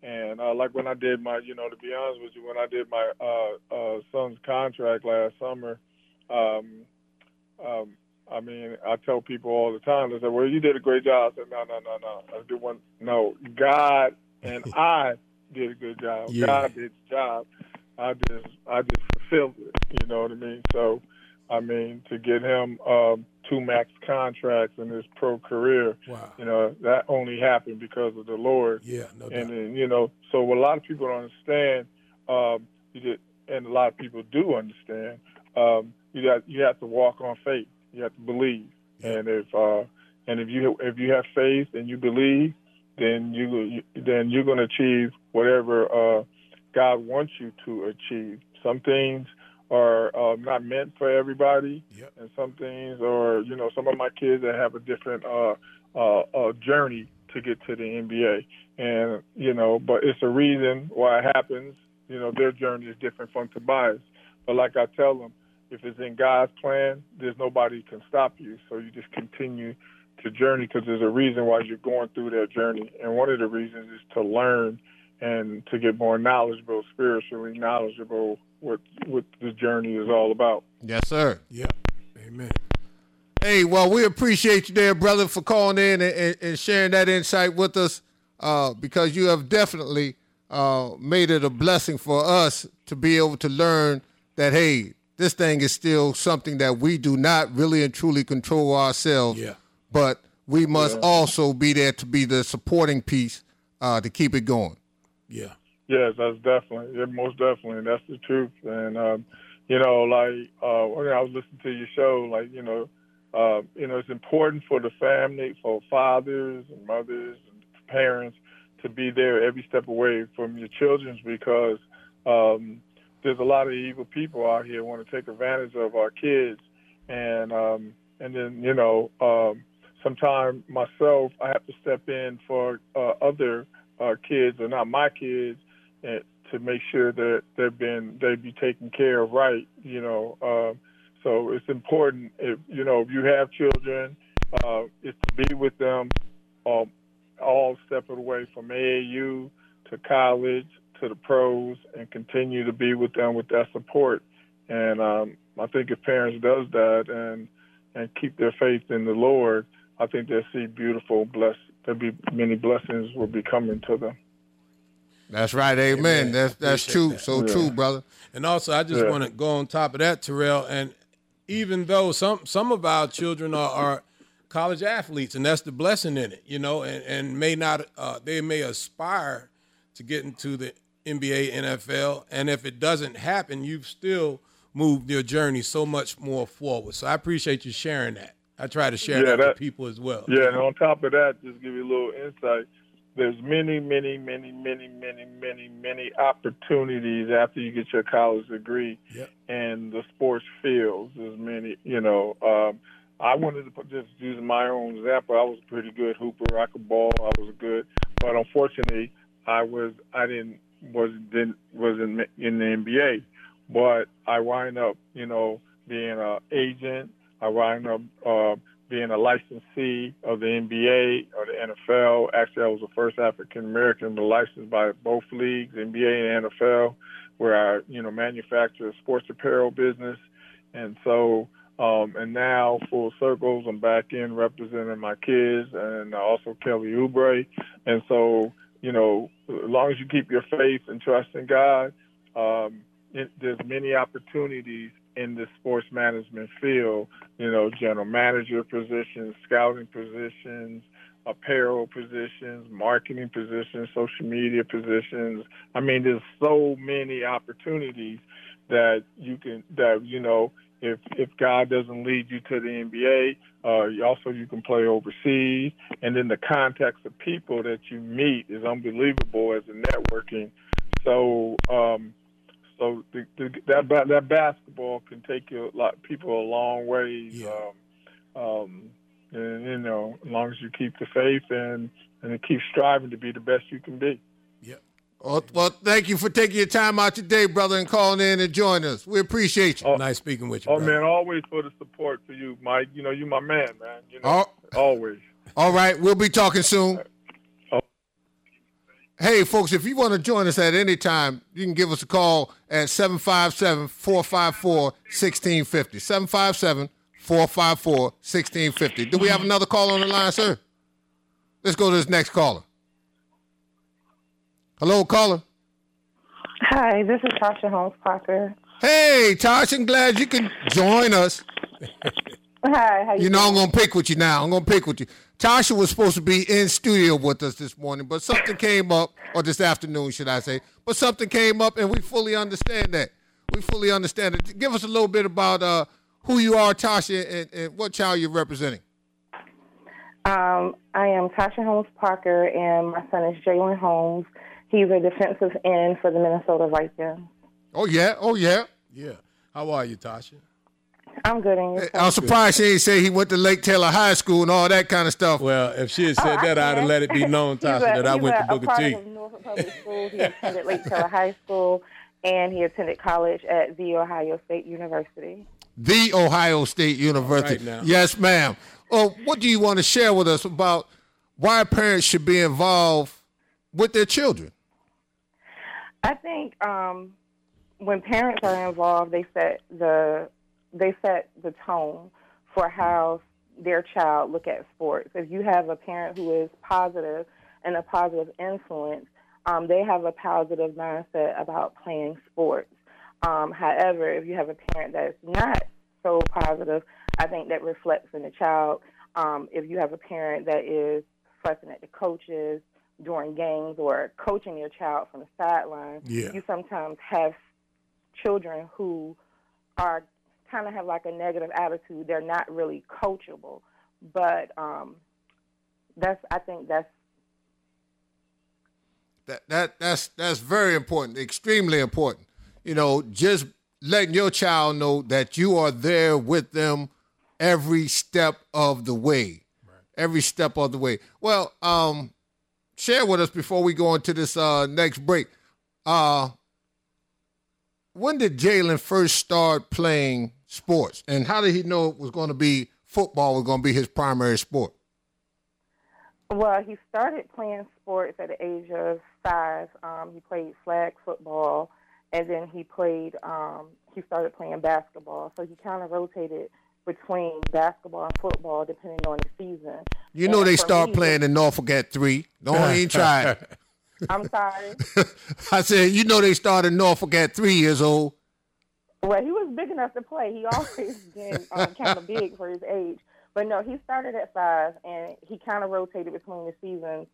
And uh, like when I did my, you know, to be honest with you, when I did my uh, uh, son's contract last summer, um, um, I mean, I tell people all the time, they say, "Well, you did a great job." I said, "No, no, no, no. I did one. No, God and I did a good job. Yeah. God did the job. I just, I just fulfilled it. You know what I mean? So, I mean, to get him um, two max contracts in his pro career, Wow. you know, that only happened because of the Lord. Yeah, no and doubt. then, you know, so what a lot of people don't understand, um, you just, and a lot of people do understand, um, you got you have to walk on faith. You have to believe. And if uh, and if you if you have faith and you believe, then you, you then you're going to achieve whatever uh, God wants you to achieve. Some things are uh, not meant for everybody, and some things are you know some of my kids that have a different uh, uh, uh, journey to get to the NBA, and you know, but it's a reason why it happens. You know, their journey is different from Tobias. But like I tell them, if it's in God's plan, there's nobody can stop you. So you just continue to journey because there's a reason why you're going through that journey. And one of the reasons is to learn and to get more knowledgeable, spiritually knowledgeable, what what the journey is all about. Yes, sir. Yeah. Amen. Hey, well, we appreciate you there, brother, for calling in and, and, and sharing that insight with us uh, because you have definitely uh, made it a blessing for us to be able to learn that, hey, this thing is still something that we do not really and truly control ourselves. Yeah. But we must Yeah. also be there to be the supporting piece uh, to keep it going. Yeah. Yes, that's definitely, yeah, most definitely, that's the truth. And um, you know, like uh, when I was listening to your show, like you know, uh, you know, it's important for the family, for fathers and mothers and parents to be there every step away from your children because um, there's a lot of evil people out here want to take advantage of our kids, and um, and then you know, um, sometimes myself I have to step in for uh, other uh, kids or not my kids to make sure that they've been they be taken care of right you know um, so it's important if you know if you have children uh, is to be with them um, all step of the way from AAU to college to the pros and continue to be with them with that support. And um, I think if parents does that and and keep their faith in the Lord I think they'll see beautiful bless there'll be many blessings will be coming to them That's right. Amen. That's that's Appreciate true. that. So Yeah. true, brother. And also, I just Yeah. want to go on top of that, Torrel. And even though some some of our children are, are college athletes, and that's the blessing in it, you know, and, and may not, uh, they may aspire to get into the NBA, NFL, and if it doesn't happen, you've still moved your journey so much more forward. So I appreciate you sharing that. I try to share Yeah, that, that- with people as well. Yeah, and on top of that, just give you a little insight. There's many, many, many, many, many, many, many opportunities after you get your college degree Yep. in the sports fields. There's many, you know. Um, I wanted to put, just use my own example. I was a pretty good hooper. I could ball. I was good, but unfortunately, I was I didn't was didn't wasn't in the NBA. But I wind up, you know, being an agent. I wind up uh, being a licensee of the NBA or the NFL. Actually, I was the first African American to license by both leagues, NBA and NFL, where I, you know, manufacture a sports apparel business. And so, um, and now full circles, I'm back in representing my kids and also Kelly Oubre. And so, you know, as long as you keep your faith and trust in God, um, it, there's many opportunities in the sports management field, you know, general manager positions, scouting positions, apparel positions, marketing positions, social media positions. I mean, there's so many opportunities that you can that you know if if God doesn't lead you to the NBA, uh, also you can play overseas, and then the context of people that you meet is unbelievable as a networking. So um, so the, the, that that basketball can take you a lot people a long ways. Yeah. Um, um, and you know, as long as you keep the faith and and keep striving to be the best you can be. Well, well, thank you for taking your time out today, brother, and calling in and joining us. We appreciate you. nice speaking with you. Oh brother. man, always for the support for you, Mike. You know, you my man, man. You know, Oh. always. All right, we'll be talking soon. Hey, folks, if you want to join us at any time, you can give us a call at 757 454 1650. 757 454 1650. Do we have another call on the line, sir? Let's go to this next caller. Hello, caller. Hi, this is Tasha Holmes Parker. Hey, Tasha, I'm glad you can join us. Hi, how you, You know, I'm going to pick with you now. I'm going to pick with you. Tasha was supposed to be in studio with us this morning, but something came up, or this afternoon, should I say. But something came up, and we fully understand that. We fully understand it. Give us a little bit about uh, who you are, Tasha, and, and what child you're representing. Um, I am Tasha Holmes Parker, and my son is Jalyn Holmes. He's a defensive end for the Minnesota Vikings. Oh, yeah. Oh, yeah. Yeah. How are you, Tasha? I'm good, and yourself? I'm surprised she ain't say he went to Lake Taylor High School and all that kind of stuff. Well, if she had said Oh, that, I'd have let it be known, He's Tasha, that I went a, to Booker a T. product of Norfolk Public School. He attended Lake Taylor High School, and he attended college at The Ohio State University. the Ohio State University. Right now. Yes, ma'am. Oh, what do you want to share with us about why parents should be involved with their children? I think um, when parents are involved, they set the they set the tone for how their child look at sports. If you have a parent who is positive and a positive influence, um, they have a positive mindset about playing sports. Um, however, if you have a parent that's not so positive, I think that reflects in the child. Um, if you have a parent that is fussing at the coaches during games or coaching your child from the sideline, Yeah. you sometimes have children who are kind of have like a negative attitude. They're not really coachable, but um, that's I think that's That that that's that's very important, extremely important. You know, just letting your child know that you are there with them every step of the way. Every step of the way. Well, um, share with us before we go into this uh, next break. Uh, when did Jalyn first start playing sports, and how did he know it was going to be football was going to be his primary sport? Well, he started playing sports at the age of five. Um, he played flag football, and then he played. Um, he started playing basketball. So he kind of rotated between basketball and football depending on the season. You know And they start me- playing in Norfolk at three. Don't even try it. I'm sorry. I said, you know they started Norfolk at three years old. Well, he was big enough to play. He always been um, kind of big for his age. But no, he started at five, and he kind of rotated between the seasons,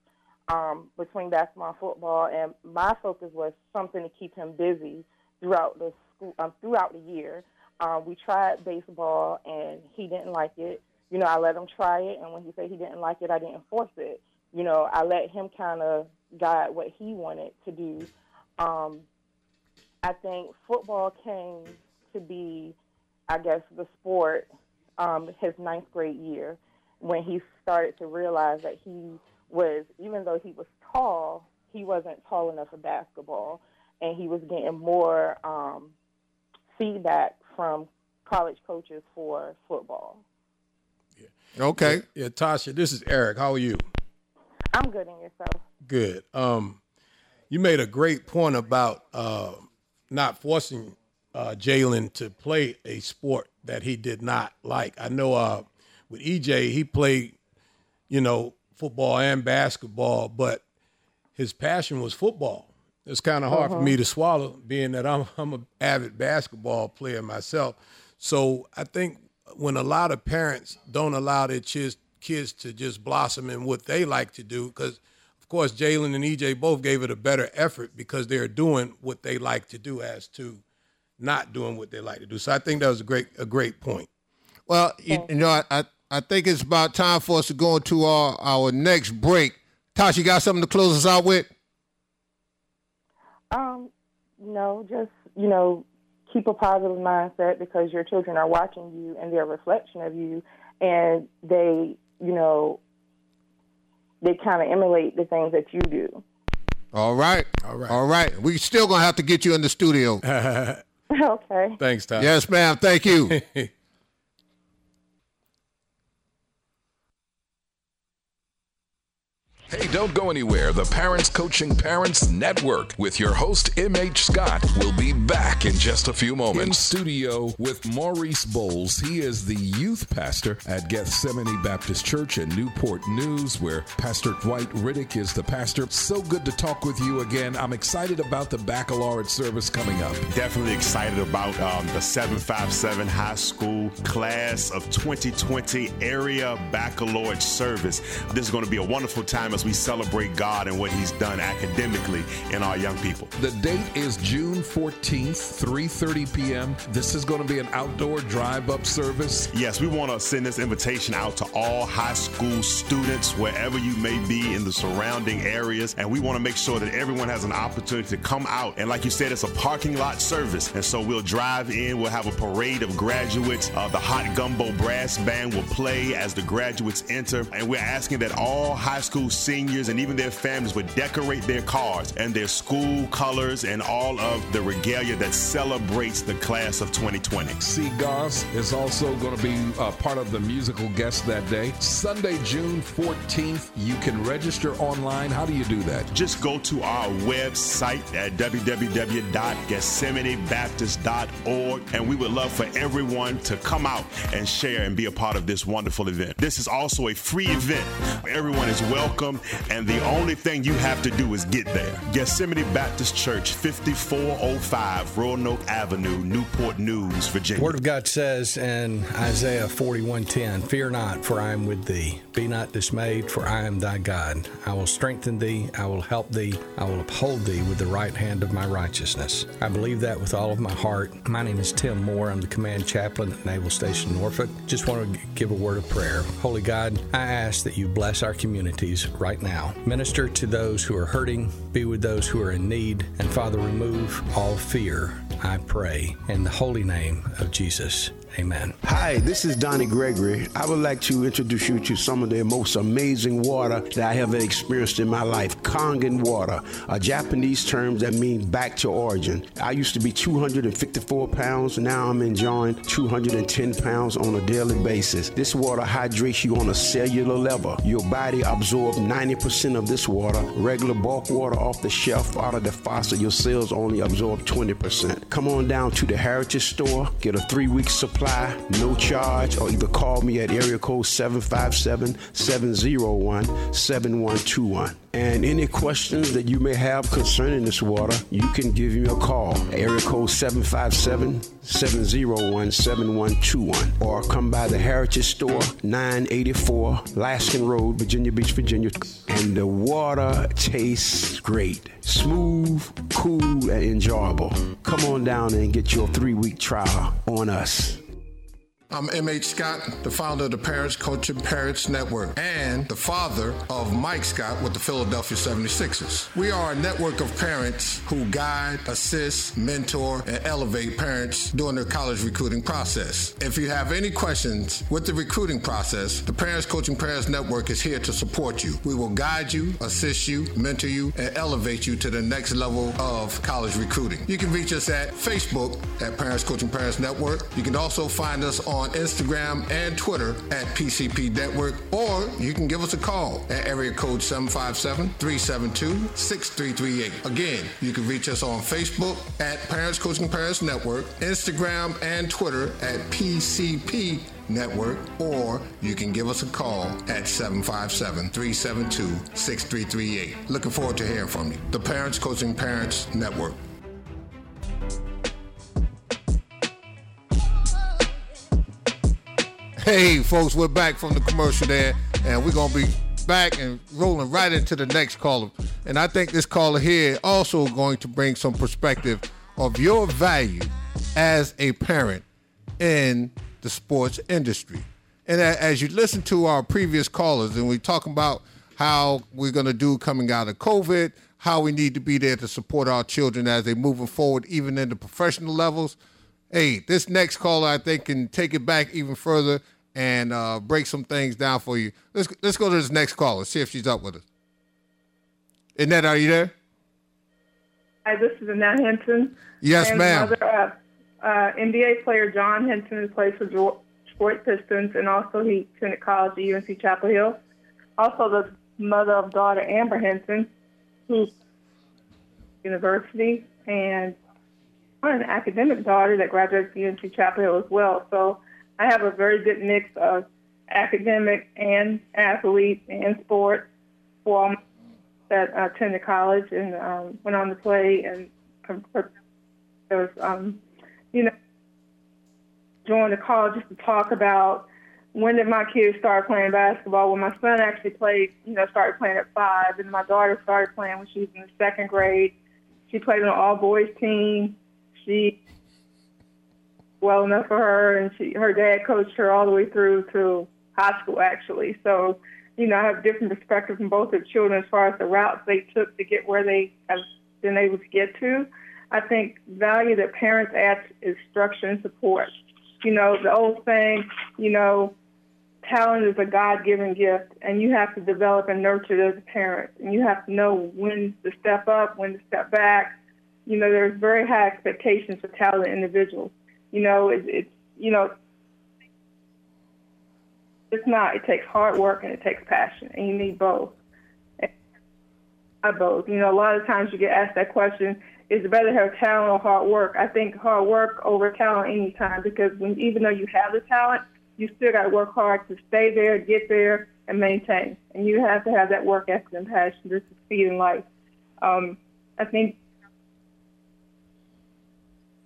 um, between basketball and football. And my focus was something to keep him busy throughout the school, um, throughout the year. Um, we tried baseball, and he didn't like it. You know, I let him try it, and when he said he didn't like it, I didn't force it. You know, I let him kind of guide what he wanted to do. Um, I think football came to be, I guess, the sport um, his ninth grade year when he started to realize that he was, even though he was tall, he wasn't tall enough for basketball, and he was getting more um, feedback from college coaches for football. Yeah. Okay. Yeah, Tasha, this is Eric. How are you? I'm good in yourself. Good. Um, you made a great point about uh, not forcing uh, Jalyn to play a sport that he did not like. I know uh, with EJ, he played, you know, football and basketball, but his passion was football. It's kind of hard for Uh-huh. me to swallow, being that I'm I'm an avid basketball player myself. So I think when a lot of parents don't allow their kids kids to just blossom in what they like to do, because of course Jalyn and EJ both gave it a better effort because they're doing what they like to do as to not doing what they like to do. So I think that was a great a great point. Well, you, you know, I, I I think it's about time for us to go into our our next break. Tosh, you got something to close us out with? Um, no, just you know, keep a positive mindset because your children are watching you and they're a reflection of you, and they, you know, they kind of emulate the things that you do. All right. All right. All right. We still gonna have to get you in the studio. okay. Thanks, Tosh. Yes, ma'am. Thank you. Hey, don't go anywhere. The Parents Coaching Parents Network with your host, M.H. Scott, will be back in just a few moments. In studio with Maurice Bowles. He is the youth pastor at Gethsemane Baptist Church in Newport News, where Pastor Dwight Riddick is the pastor. So good to talk with you again. I'm excited about the baccalaureate service coming up. Definitely excited about um, the 757 high school class of 2020 area baccalaureate service. This is going to be a wonderful time as we celebrate God and what He's done academically in our young people. The date is June 14th, 3:30 p.m. This is going to be an outdoor drive-up service. Yes, we want to send this invitation out to all high school students wherever you may be in the surrounding areas, and we want to make sure that everyone has an opportunity to come out. And like you said, it's a parking lot service, and so we'll drive in. We'll have a parade of graduates. Uh, the Hot Gumbo Brass Band will play as the graduates enter, and we're asking that all high school seniors and even their families would decorate their cars and their school colors and all of the regalia that celebrates the class of 2020. C. Goss is also going to be uh, part of the musical guest that day. Sunday, June 14th, you can register online. How do you do that? Just go to our website at www.gethsemanebaptist.org and we would love for everyone to come out and share and be a part of this wonderful event. This is also a free event. Everyone is welcome and the only thing you have to do is get there. Gethsemane Baptist Church, 5405 Roanoke Avenue, Newport News, Virginia. Word of God says in Isaiah 41:10, "Fear not, for I am with thee. Be not dismayed, for I am thy God. I will strengthen thee, I will help thee, I will uphold thee with the right hand of my righteousness." I believe that with all of my heart. My name is Tim Moore. I'm the command chaplain at Naval Station Norfolk. Just want to give a word of prayer. Holy God, I ask that you bless our communities right now. Minister to those who are hurting, be with those who are in need, and Father, remove all fear. I pray in the holy name of Jesus. Amen. Hi, this is Donnie Gregory. I would like to introduce you to some of the most amazing water that I have experienced in my life Kangen water, a Japanese term that means back to origin. I used to be 254 pounds, now I'm enjoying 210 pounds on a daily basis. This water hydrates you on a cellular level. Your body absorbs 90% of this water. Regular bulk water off the shelf out of the faucet, your cells only absorb 20%. Come on down to the Heritage Store, get a three week supply no charge, or either call me at area code 757 701 7121. And any questions that you may have concerning this water, you can give me a call. Area code 757 701 7121. Or come by the Heritage Store, 984 Laskin Road, Virginia Beach, Virginia. And the water tastes great. Smooth, cool, and enjoyable. Come on down and get your three week trial on us. I'm M.H. Scott, the founder of the Parents Coaching Parents Network and the father of Mike Scott with the Philadelphia 76ers. We are a network of parents who guide, assist, mentor, and elevate parents during their college recruiting process. If you have any questions with the recruiting process, the Parents Coaching Parents Network is here to support you. We will guide you, assist you, mentor you, and elevate you to the next level of college recruiting. You can reach us at Facebook at Parents Coaching Parents Network. You can also find us on on Instagram and Twitter at PCP Network, or you can give us a call at area code 757-372-6338. Again, you can reach us on Facebook at Parents Coaching Parents Network, Instagram and Twitter at PCP Network, or you can give us a call at 757-372-6338. Looking forward to hearing from you. The Parents Coaching Parents Network. Hey, folks, we're back from the commercial there, and we're going to be back and rolling right into the next caller. And I think this caller here also going to bring some perspective of your value as a parent in the sports industry. And as you listen to our previous callers, and we talk about how we're going to do coming out of COVID, how we need to be there to support our children as they're moving forward, even in the professional levels. Hey, this next caller, I think, can take it back even further and uh, break some things down for you. Let's let's go to this next caller, see if she's up with us. Annette, are you there? Hi, this is Annette Henson. Yes, and ma'am. Mother, uh, uh, NBA player John Henson who plays for the Detroit Pistons, and also he attended college at UNC Chapel Hill. Also, the mother of daughter Amber Henson, who's university, and an academic daughter that graduated from UNC Chapel Hill as well. So I have a very good mix of academic and athlete and sports for that attended college and um, went on to play and was, um, you know, joined the call just to talk about when did my kids start playing basketball? Well, my son actually played, you know, started playing at five, and my daughter started playing when she was in the second grade. She played on an all boys team. She well enough for her, and she her dad coached her all the way through to high school actually. So, you know, I have different perspective from both the children as far as the routes they took to get where they have been able to get to. I think value that parents add is structure and support. You know, the old saying, you know, talent is a God given gift, and you have to develop and nurture it as a parent. And you have to know when to step up, when to step back. You know, there's very high expectations for talented individuals. You know, it, it's, you know, it's not. It takes hard work and it takes passion, and you need both. I both. You know, a lot of times you get asked that question: Is it better to have talent or hard work? I think hard work over talent any time because when even though you have the talent, you still got to work hard to stay there, get there, and maintain. And you have to have that work ethic and passion to succeed in life. Um, I think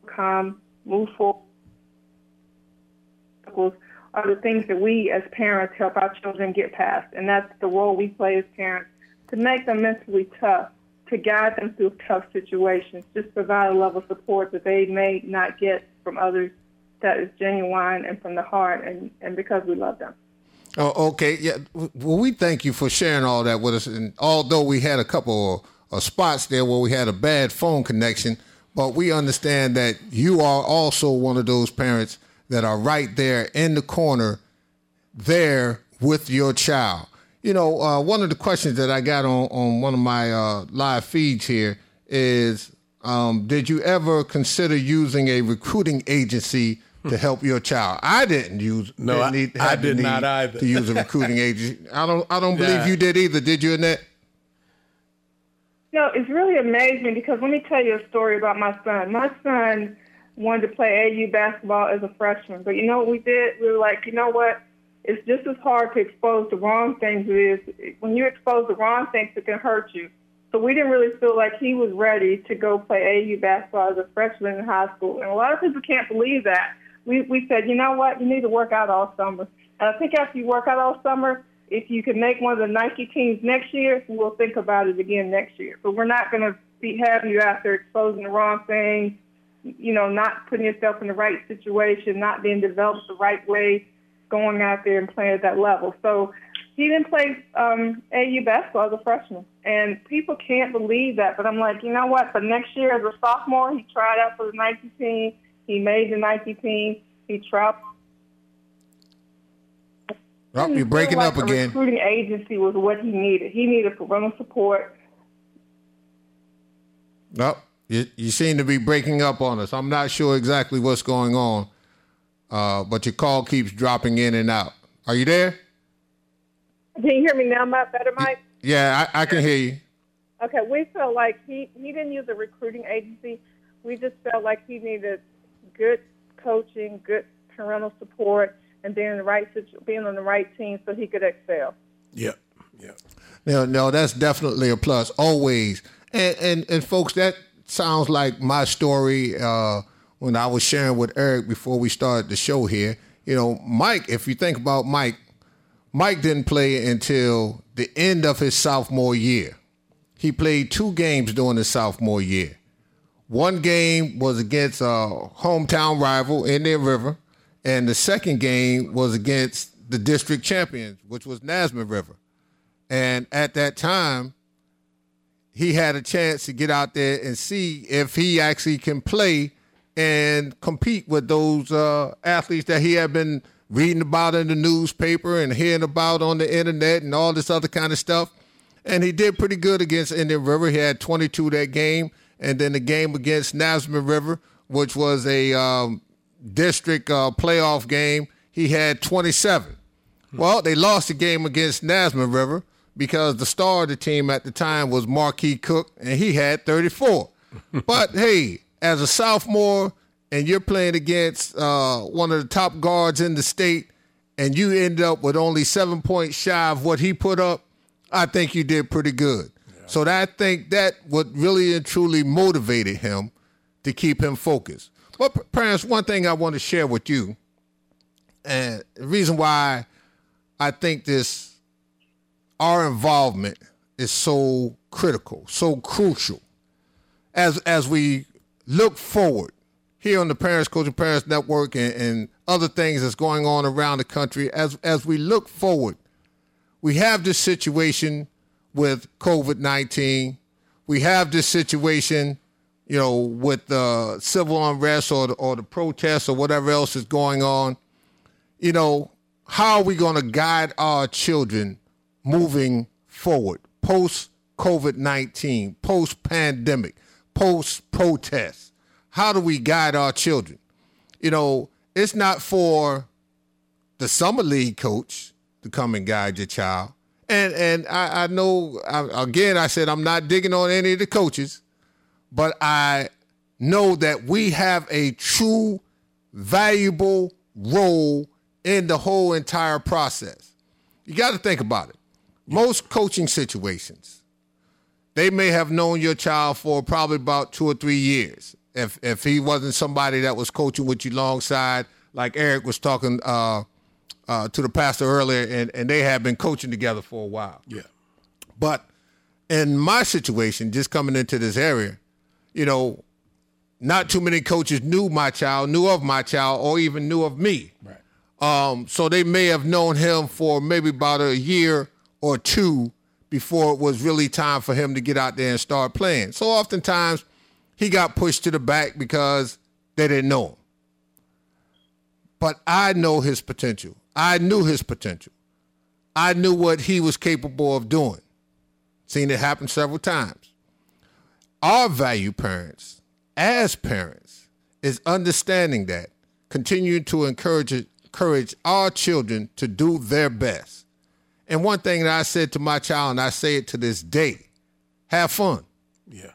come move forward are the things that we as parents help our children get past, and that's the role we play as parents to make them mentally tough, to guide them through tough situations, just provide a level of support that they may not get from others that is genuine and from the heart, and, and because we love them. Oh, okay. Yeah. Well, we thank you for sharing all that with us. And although we had a couple of, of spots there where we had a bad phone connection, but we understand that you are also one of those parents that are right there in the corner, there with your child. You know, uh, one of the questions that I got on, on one of my uh, live feeds here is um, Did you ever consider using a recruiting agency to help your child? I didn't use. No, I, need, I did not either. to use a recruiting agency. I don't. I don't believe Yeah. you did either. Did you, Annette? No, it's really amazing because let me tell you a story about my son. My son wanted to play AU basketball as a freshman, but you know what we did? We were like, you know what? It's just as hard to expose the wrong things it is. When you expose the wrong things, it can hurt you. So we didn't really feel like he was ready to go play AU basketball as a freshman in high school. And a lot of people can't believe that. We, we said, you know what? You need to work out all summer. And I think after you work out all summer, if you can make one of the Nike teams next year, we'll think about it again next year. But we're not going to be having you out there exposing the wrong things, you know, not putting yourself in the right situation, not being developed the right way, going out there and playing at that level. So he didn't play um, AU basketball as a freshman, and people can't believe that. But I'm like, you know what? For next year as a sophomore, he tried out for the Nike team. He made the Nike team. He tried. Oh, you're breaking feel up again. Recruiting agency was what he needed. He needed parental support. No, you, you seem to be breaking up on us. I'm not sure exactly what's going on, uh, but your call keeps dropping in and out. Are you there? Can you hear me now, Matt? Better, Mike? Yeah, I, I can hear you. Okay, we felt like he, he didn't use a recruiting agency. We just felt like he needed good coaching, good parental support, and being in the right being on the right team so he could excel. Yep. Yeah. No, no, that's definitely a plus. Always, and and and folks, that sounds like my story uh, when I was sharing with Eric before we started the show here. You know, Mike. If you think about Mike, Mike didn't play until the end of his sophomore year. He played two games during his sophomore year. One game was against a hometown rival, Indian River, and the second game was against the district champions, which was Nansemond River. And at that time, he had a chance to get out there and see if he actually can play and compete with those uh, athletes that he had been reading about in the newspaper and hearing about on the internet and all this other kind of stuff. And he did pretty good against Indian River. He had 22 that game, and then the game against Nansemond River, which was a um, district uh, playoff game, he had 27. Well, they lost the game against Nansemond River because the star of the team at the time was Marquis Cook, and he had 34. but hey, as a sophomore, and you're playing against uh, one of the top guards in the state, and you end up with only seven points shy of what he put up, I think you did pretty good. Yeah. So that, I think that what really and truly motivated him to keep him focused. But parents, one thing I want to share with you, and the reason why I think this our involvement is so critical, so crucial, as as we look forward here on the Parents Coaching Parents Network and, and other things that's going on around the country, as as we look forward, we have this situation with COVID nineteen. We have this situation, you know, with the civil unrest or the, or the protests or whatever else is going on. You know, how are we going to guide our children moving forward post COVID 19, post pandemic, post protest? How do we guide our children? You know, it's not for the summer league coach to come and guide your child. And and I, I know I, again I said I'm not digging on any of the coaches, but I know that we have a true valuable role in the whole entire process. You got to think about it. Most coaching situations, they may have known your child for probably about two or three years. If if he wasn't somebody that was coaching with you alongside, like Eric was talking uh, uh, to the pastor earlier, and, and they have been coaching together for a while. Yeah. But in my situation, just coming into this area, you know, not too many coaches knew my child, knew of my child, or even knew of me. Right. Um, so they may have known him for maybe about a year or two before it was really time for him to get out there and start playing. So oftentimes he got pushed to the back because they didn't know him. But I know his potential. I knew his potential. I knew what he was capable of doing. Seen it happen several times. Our value parents, as parents, is understanding that, continuing to encourage encourage our children to do their best. And one thing that I said to my child, and I say it to this day have fun. Yeah.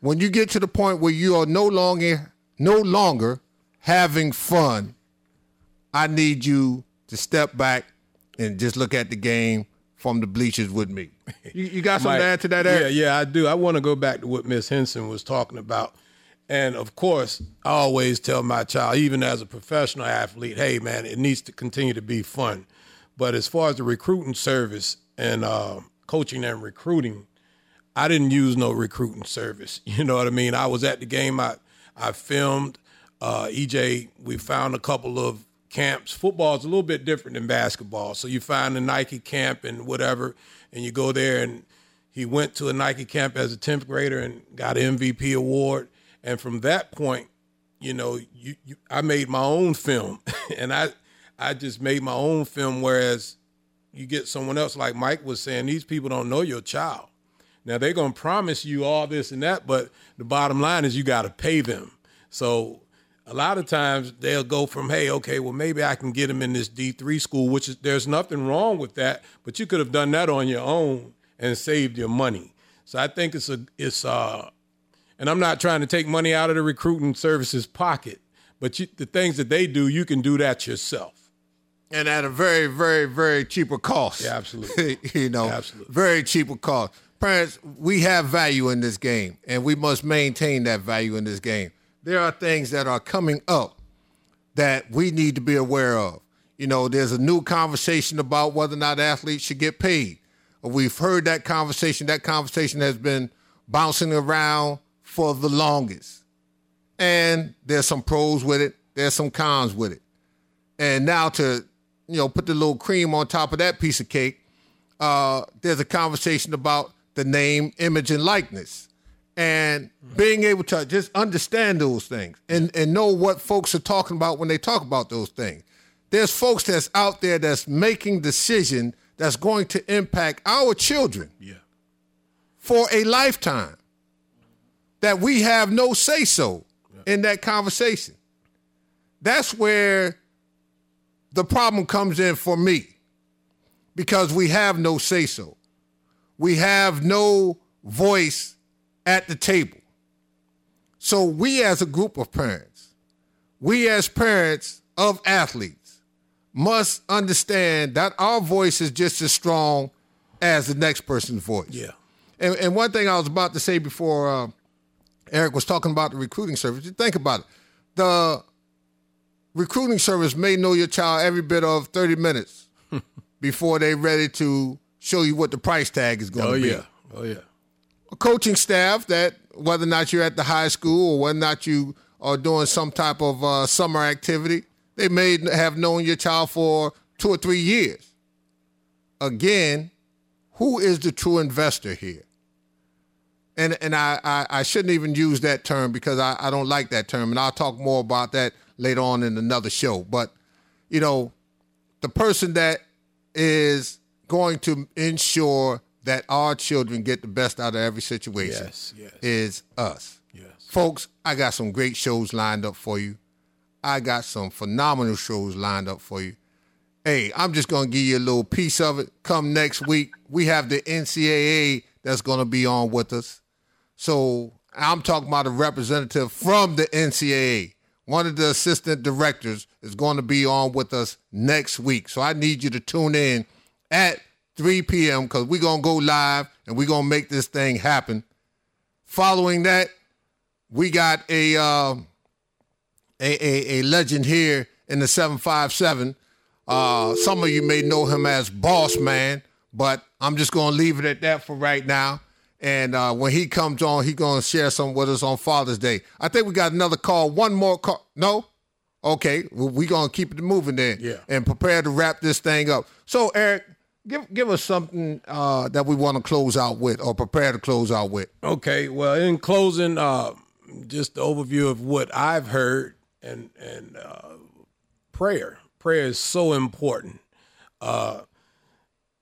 When you get to the point where you are no longer no longer having fun, I need you to step back and just look at the game from the bleachers with me. You, you got something Mike, to add to that? Eric? Yeah, yeah, I do. I want to go back to what Miss Henson was talking about and of course, I always tell my child, even as a professional athlete, hey, man, it needs to continue to be fun. But as far as the recruiting service and uh, coaching and recruiting, I didn't use no recruiting service. You know what I mean? I was at the game. I I filmed. Uh, EJ, we found a couple of camps. Football is a little bit different than basketball. So you find a Nike camp and whatever, and you go there. And he went to a Nike camp as a 10th grader and got an MVP award. And from that point, you know, you, you I made my own film, and I I just made my own film. Whereas you get someone else, like Mike was saying, these people don't know your child. Now they're gonna promise you all this and that, but the bottom line is you got to pay them. So a lot of times they'll go from, hey, okay, well maybe I can get him in this D three school, which is there's nothing wrong with that, but you could have done that on your own and saved your money. So I think it's a it's uh and I'm not trying to take money out of the recruiting services pocket, but you, the things that they do, you can do that yourself. And at a very, very, very cheaper cost. Yeah, absolutely. you know, absolutely. very cheaper cost. Parents, we have value in this game, and we must maintain that value in this game. There are things that are coming up that we need to be aware of. You know, there's a new conversation about whether or not athletes should get paid. We've heard that conversation. That conversation has been bouncing around for the longest. And there's some pros with it, there's some cons with it. And now to, you know, put the little cream on top of that piece of cake, uh, there's a conversation about the name, image, and likeness. And being able to just understand those things and, and know what folks are talking about when they talk about those things. There's folks that's out there that's making decision that's going to impact our children yeah. for a lifetime. That we have no say so yeah. in that conversation. That's where the problem comes in for me because we have no say so. We have no voice at the table. So, we as a group of parents, we as parents of athletes, must understand that our voice is just as strong as the next person's voice. Yeah. And, and one thing I was about to say before uh, Eric was talking about the recruiting service, you think about it. The recruiting service may know your child every bit of 30 minutes before they're ready to show you what the price tag is going oh, to be. Yeah. Oh, yeah. A coaching staff that, whether or not you're at the high school or whether or not you are doing some type of uh, summer activity, they may have known your child for two or three years. Again, who is the true investor here? And and I, I, I shouldn't even use that term because I, I don't like that term, and I'll talk more about that later on in another show. But, you know, the person that is going to ensure that our children get the best out of every situation yes, yes. is us. Yes. Folks, I got some great shows lined up for you. I got some phenomenal shows lined up for you. Hey, I'm just going to give you a little piece of it. Come next week, we have the NCAA that's going to be on with us. So I'm talking about a representative from the NCAA. One of the assistant directors is going to be on with us next week. So I need you to tune in at 3 p.m. because we're going to go live and we're going to make this thing happen. Following that, we got a. Uh, a, a, a legend here in the 757. Uh, some of you may know him as Boss Man, but I'm just going to leave it at that for right now. And uh, when he comes on, he's going to share some with us on Father's Day. I think we got another call. One more call. No? Okay. We're going to keep it moving then. Yeah. And prepare to wrap this thing up. So, Eric, give give us something uh, that we want to close out with or prepare to close out with. Okay. Well, in closing, uh, just the overview of what I've heard and and uh, prayer. Prayer is so important. Uh,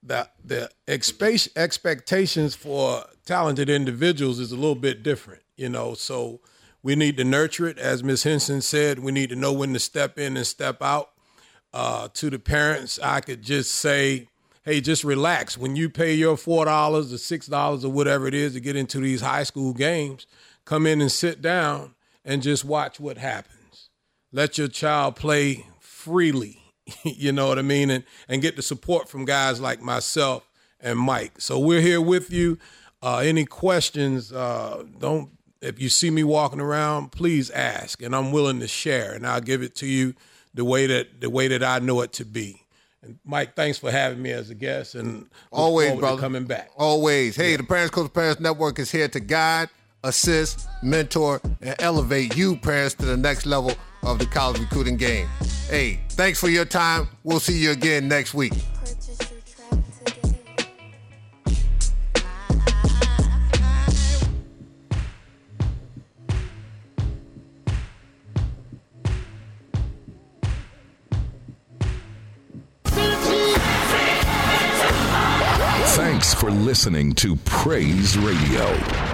that the expe- expectations for talented individuals is a little bit different, you know. So we need to nurture it, as Ms. Henson said. We need to know when to step in and step out. Uh, to the parents, I could just say, hey, just relax. When you pay your four dollars or six dollars or whatever it is to get into these high school games, come in and sit down and just watch what happens let your child play freely, you know what I mean, and and get the support from guys like myself and Mike. So we're here with you. Uh, any questions? Uh, don't if you see me walking around, please ask, and I'm willing to share, and I'll give it to you the way that the way that I know it to be. And Mike, thanks for having me as a guest, and always, brother, coming back. Always. Hey, yeah. the Parents Coach Parents Network is here to guide, assist, mentor, and elevate you parents to the next level of the college recruiting game. Hey, thanks for your time. We'll see you again next week. For listening to Praise Radio.